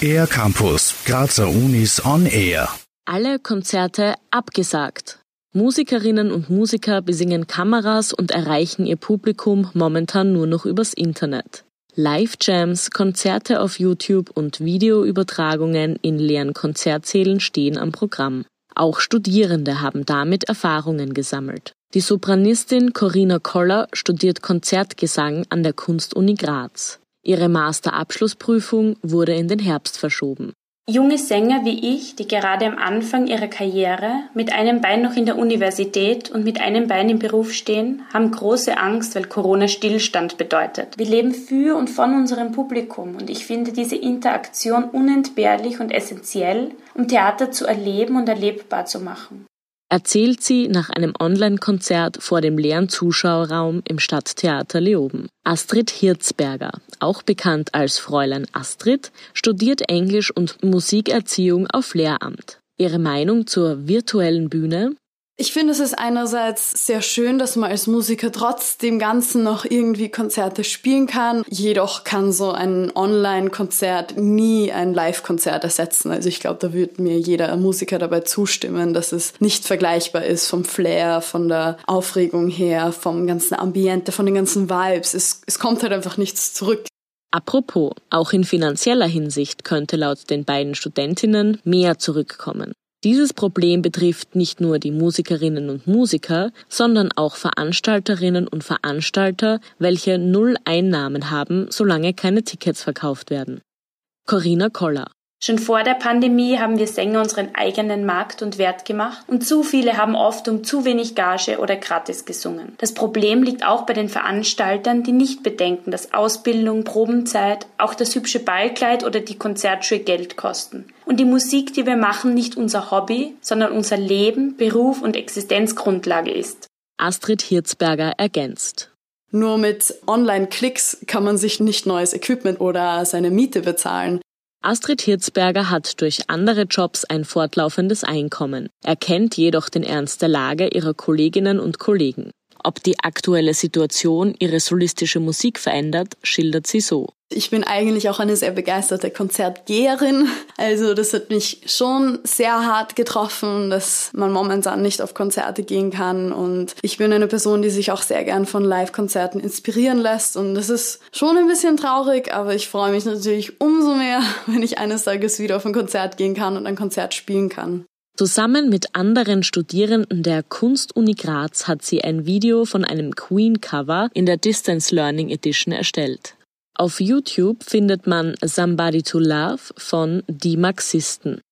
Air Campus, Grazer Unis on Air. Alle Konzerte abgesagt. Musikerinnen und Musiker besingen Kameras und erreichen ihr Publikum momentan nur noch übers Internet. Live-Jams, Konzerte auf YouTube und Videoübertragungen in leeren Konzertsälen stehen am Programm. Auch Studierende haben damit Erfahrungen gesammelt. Die Sopranistin Corinna Koller studiert Konzertgesang an der Kunstuni Graz. Ihre Masterabschlussprüfung wurde in den Herbst verschoben. Junge Sänger wie ich, die gerade am Anfang ihrer Karriere mit einem Bein noch in der Universität und mit einem Bein im Beruf stehen, haben große Angst, weil Corona Stillstand bedeutet. Wir leben für und von unserem Publikum und ich finde diese Interaktion unentbehrlich und essentiell, um Theater zu erleben und erlebbar zu machen erzählt sie nach einem Online-Konzert vor dem leeren Zuschauerraum im Stadttheater Leoben. Astrid Hirzberger, auch bekannt als Fräulein Astrid, studiert Englisch und Musikerziehung auf Lehramt. Ihre Meinung zur virtuellen Bühne ich finde, es ist einerseits sehr schön, dass man als Musiker trotz dem Ganzen noch irgendwie Konzerte spielen kann. Jedoch kann so ein Online-Konzert nie ein Live-Konzert ersetzen. Also ich glaube, da wird mir jeder Musiker dabei zustimmen, dass es nicht vergleichbar ist vom Flair, von der Aufregung her, vom ganzen Ambiente, von den ganzen Vibes. Es, es kommt halt einfach nichts zurück. Apropos, auch in finanzieller Hinsicht könnte laut den beiden Studentinnen mehr zurückkommen. Dieses Problem betrifft nicht nur die Musikerinnen und Musiker, sondern auch Veranstalterinnen und Veranstalter, welche null Einnahmen haben, solange keine Tickets verkauft werden. Corinna Koller Schon vor der Pandemie haben wir Sänger unseren eigenen Markt und Wert gemacht und zu viele haben oft um zu wenig Gage oder gratis gesungen. Das Problem liegt auch bei den Veranstaltern, die nicht bedenken, dass Ausbildung, Probenzeit, auch das hübsche Ballkleid oder die Konzertschuhe Geld kosten. Und die Musik, die wir machen, nicht unser Hobby, sondern unser Leben, Beruf und Existenzgrundlage ist. Astrid Hirzberger ergänzt. Nur mit Online-Klicks kann man sich nicht neues Equipment oder seine Miete bezahlen. Astrid Hirzberger hat durch andere Jobs ein fortlaufendes Einkommen, erkennt jedoch den Ernst der Lage ihrer Kolleginnen und Kollegen. Ob die aktuelle Situation ihre solistische Musik verändert, schildert sie so. Ich bin eigentlich auch eine sehr begeisterte Konzertgeherin. Also das hat mich schon sehr hart getroffen, dass man momentan nicht auf Konzerte gehen kann. Und ich bin eine Person, die sich auch sehr gern von Live-Konzerten inspirieren lässt. Und das ist schon ein bisschen traurig, aber ich freue mich natürlich umso mehr, wenn ich eines Tages wieder auf ein Konzert gehen kann und ein Konzert spielen kann. Zusammen mit anderen Studierenden der Kunstuni Graz hat sie ein Video von einem Queen-Cover in der Distance Learning Edition erstellt. Auf YouTube findet man Somebody to Love von Die Marxisten.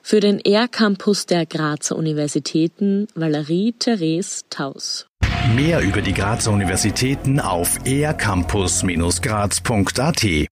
Für den Air-Campus der Grazer Universitäten Valerie Therese Taus. Mehr über die Grazer Universitäten auf aircampus-graz.at